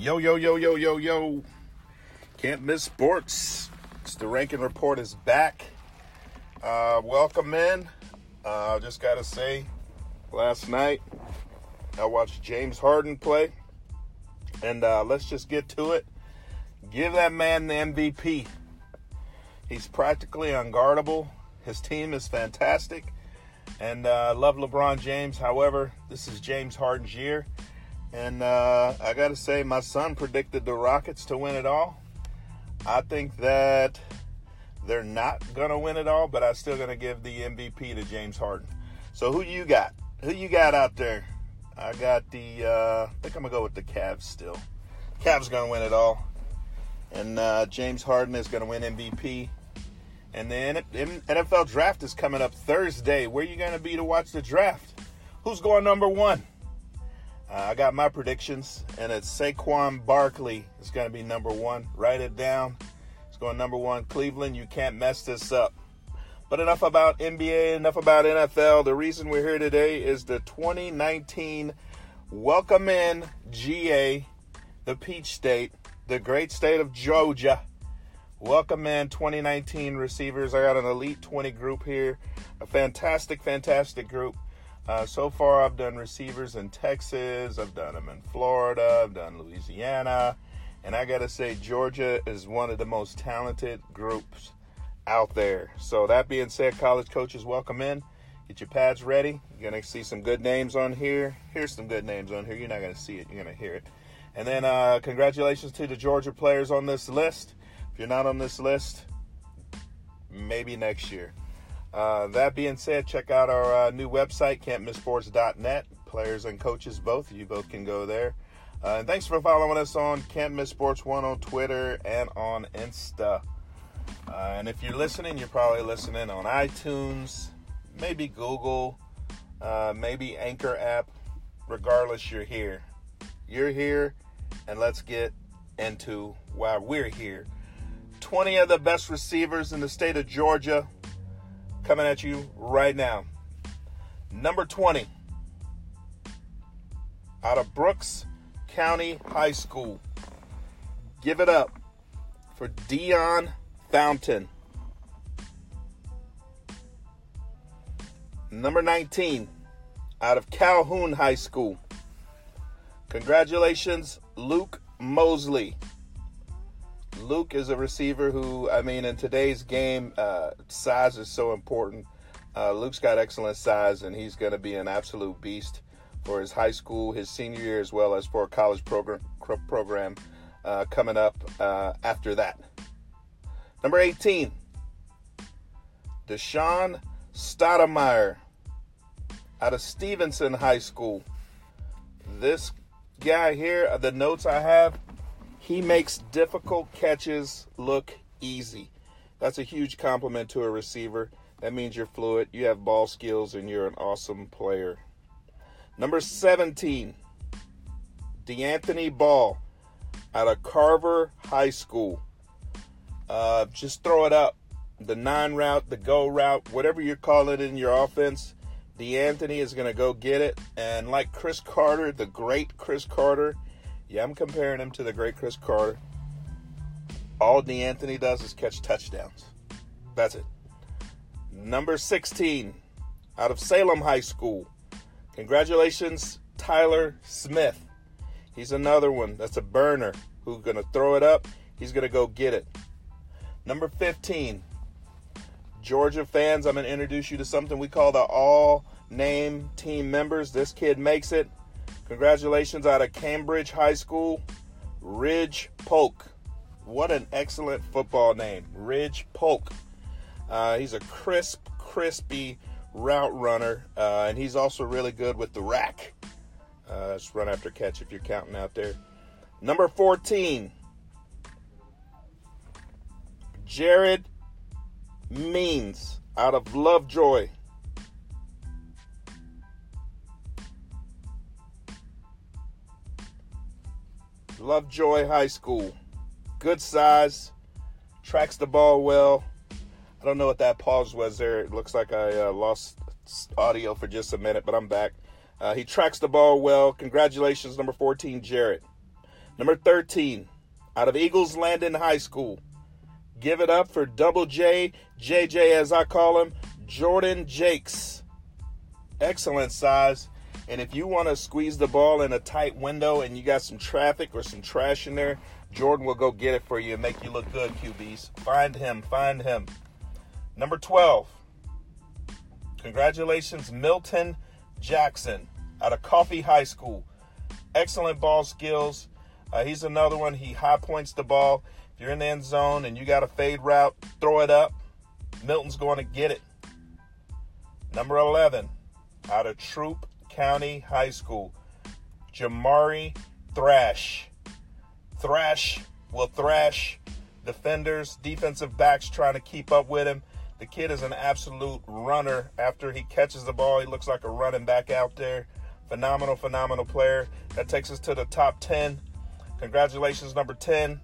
Yo, yo, yo, yo, yo, yo. Can't miss sports. It's the Ranking Report is back. Uh, welcome in. Uh, just got to say, last night I watched James Harden play. And uh, let's just get to it. Give that man the MVP. He's practically unguardable. His team is fantastic. And I uh, love LeBron James. However, this is James Harden's year. And uh, I got to say, my son predicted the Rockets to win it all. I think that they're not going to win it all, but I'm still going to give the MVP to James Harden. So who you got? Who you got out there? I got the, uh, I think I'm to go with the Cavs still. Cavs to win it all. And uh, James Harden is to win MVP. And then the NFL draft is coming up Thursday. Where are you to be to watch the draft? Who's going number one? Uh, I got my predictions, and it's Saquon Barkley is going to be number one. Write it down. It's going number one. Cleveland, you can't mess this up. But enough about NBA, enough about NFL. The reason we're here today is the 2019 Welcome In GA, the Peach State, the great state of Georgia. Welcome in 2019 receivers. I got an elite 20 group here. A fantastic, fantastic group. Uh, so far, I've done receivers in Texas, I've done them in Florida, I've done Louisiana, and I gotta say, Georgia is one of the most talented groups out there. So, that being said, college coaches, welcome in. Get your pads ready. You're gonna see some good names on here. Here's some good names on here. You're not gonna see it, you're gonna hear it. And then, uh, congratulations to the Georgia players on this list. If you're not on this list, maybe next year. Uh, that being said, check out our uh, new website, can'tmissports.net. Players and coaches both. of You both can go there. Uh, and thanks for following us on Can't Miss Sports One on Twitter and on Insta. Uh, and if you're listening, you're probably listening on iTunes, maybe Google, uh, maybe Anchor app. Regardless, you're here. You're here, and let's get into why we're here. 20 of the best receivers in the state of Georgia coming at you right now. Number 20, out of Brooks County High School. Give it up for Dion Fountain. Number 19, out of Calhoun High School. Congratulations, Luke Mosley. Luke is a receiver who, I mean, in today's game, uh, size is so important. Uh, Luke's got excellent size, and he's going to be an absolute beast for his high school, his senior year, as well as for a college program program uh, coming up uh, after that. Number 18, Deshaun Stoudemire out of Stephenson High School. This guy here, the notes I have, he makes difficult catches look easy. That's a huge compliment to a receiver. That means you're fluid, you have ball skills, and you're an awesome player. Number 17, DeAnthony Ball out of Carver High School. Uh, just throw it up. The nine route, the go route, whatever you call it in your offense, DeAnthony is going to go get it. And like Cris Carter, the great Cris Carter, yeah, I'm comparing him to the great Cris Carter. All DeAnthony does is catch touchdowns. That's it. Number 16, out of Salem High School. Congratulations, Tyler Smith. He's another one that's a burner who's going to throw it up. He's going to go get it. Number 15, Georgia fans, I'm going to introduce you to something we call the all name team members. This kid makes it. Congratulations out of Cambridge High School, Ridge Polk. What an excellent football name, Ridge Polk. Uh, he's a crisp, crispy route runner, uh, and he's also really good with the rack. Uh, that's run after catch if you're counting out there. Number 14, Jared Means out of Lovejoy. Lovejoy High School. Good size, tracks the ball well. I don't know what that pause was there. It looks like I uh, lost audio for just a minute, but I'm back. Uh, he tracks the ball well. Congratulations, number 14, Jarrett. Number 13, out of Eagles Landing High School. Give it up for Double J, JJ as I call him, Jordan Jakes. Excellent size. And if you want to squeeze the ball in a tight window and you got some traffic or some trash in there, Jordan will go get it for you and make you look good, QBs. Find him, find him. Number 12. Congratulations, Milton Jackson out of Coffee High School. Excellent ball skills. Uh, he's another one. He high points the ball. If you're in the end zone and you got a fade route, throw it up. Milton's going to get it. Number 11, out of Troup County High School, Jamari Thrash. Thrash will thrash defenders, defensive backs trying to keep up with him. The kid is an absolute runner. After he catches the ball, he looks like a running back out there. Phenomenal, phenomenal player. That takes us to the top 10. Congratulations, number 10,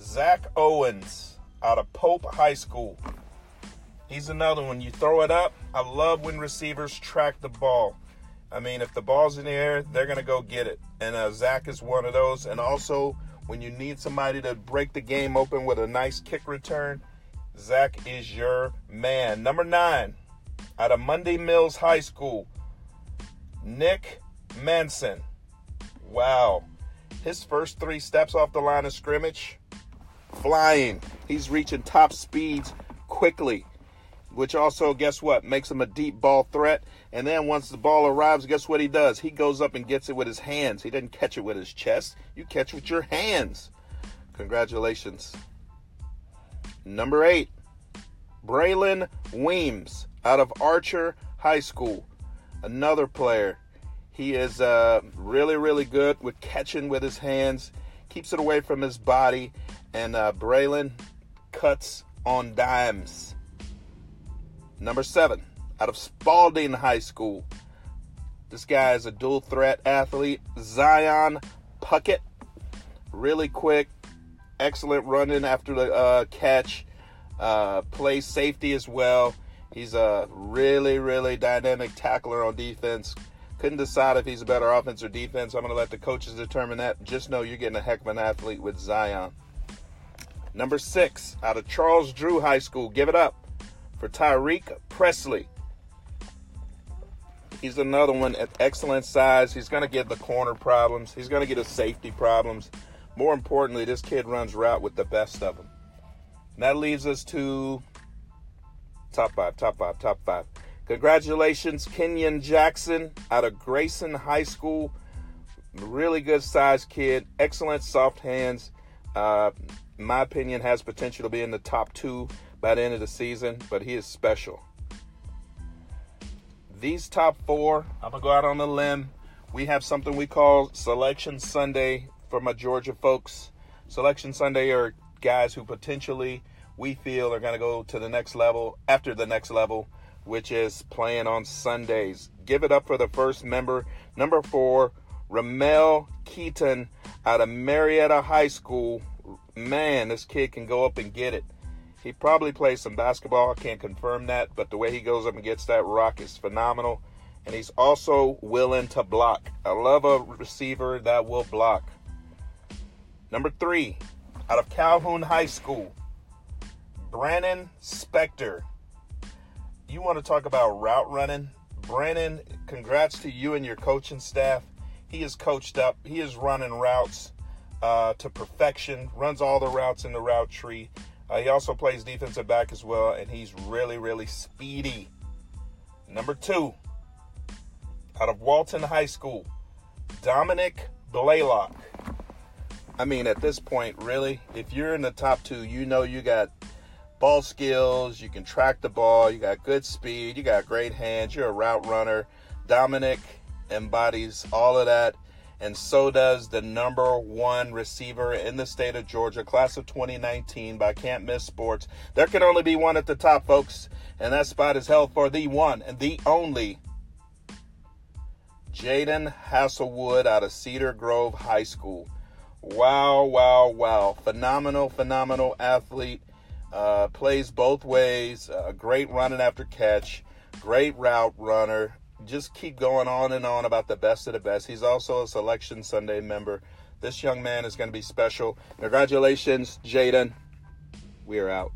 Zach Owens out of Pope High School. He's another one. You throw it up. I love when receivers track the ball. I mean, if the ball's in the air, they're going to go get it. And uh, Zach is one of those. And also, when you need somebody to break the game open with a nice kick return, Zach is your man. Number nine, out of Monday Mills High School, Nick Manson. Wow. His first three steps off the line of scrimmage, flying. He's reaching top speeds quickly, which also, guess what, makes him a deep ball threat. And then once the ball arrives, guess what he does? He goes up and gets it with his hands. He doesn't catch it with his chest, you catch it with your hands. Congratulations. Number eight, Braylon Weems out of Archer High School. Another player he is uh, really, really good with catching with his hands, keeps it away from his body, and uh, Braylon cuts on dimes. Number seven, out of Spalding High School. This guy is a dual threat athlete, Zion Puckett. Really quick, excellent running after the uh, catch, uh, plays safety as well. He's a really, really dynamic tackler on defense. Couldn't decide if he's a better offense or defense. I'm going to let the coaches determine that. Just know you're getting a heck of an athlete with Zion. Number six, out of Charles Drew High School, give it up for Tyreek Presley. He's another one at excellent size. He's going to get the corner problems. He's going to get the safety problems. More importantly, this kid runs route with the best of them. And that leaves us to top five, top five, top five. Congratulations, Kenyon Jackson out of Grayson High School. Really good sized kid, excellent soft hands. Uh, my opinion, has potential to be in the top two by the end of the season, but he is special. These top four, I'm gonna go out on a limb. We have something we call Selection Sunday for my Georgia folks. Selection Sunday are guys who potentially we feel are going to go to the next level after the next level which is playing on Sundays. Give it up for the first member, number four, Ramel Keyton out of Marietta High School. Man, this kid can go up and get it. He probably plays some basketball. I can't confirm that, but the way he goes up and gets that rock is phenomenal. And he's also willing to block. I love a receiver that will block. Number three, out of Calhoun High School, Brandon Spector you want to talk about route running? Brandon, congrats to you and your coaching staff. He is coached up. He is running routes uh, to perfection, runs all the routes in the route tree. Uh, he also plays defensive back as well, and he's really, really speedy. Number two, out of Walton High School, Dominick Blaylock. I mean, at this point, really, if you're in the top two, you know you got ball skills, you can track the ball, you got good speed, you got great hands, you're a route runner. Dominick embodies all of that, and so does the number one receiver in the state of Georgia, class of 2019 by Can't Miss Sports. There can only be one at the top, folks, and that spot is held for the one and the only Jadon Haselwood out of Cedar Grove High School. Wow, wow, wow. Phenomenal, phenomenal athlete uh, plays both ways. Uh, great running after catch. Great route runner. Just keep going on and on about the best of the best. He's also a Selection Sunday member. This young man is going to be special. Congratulations, Jadon. We are out.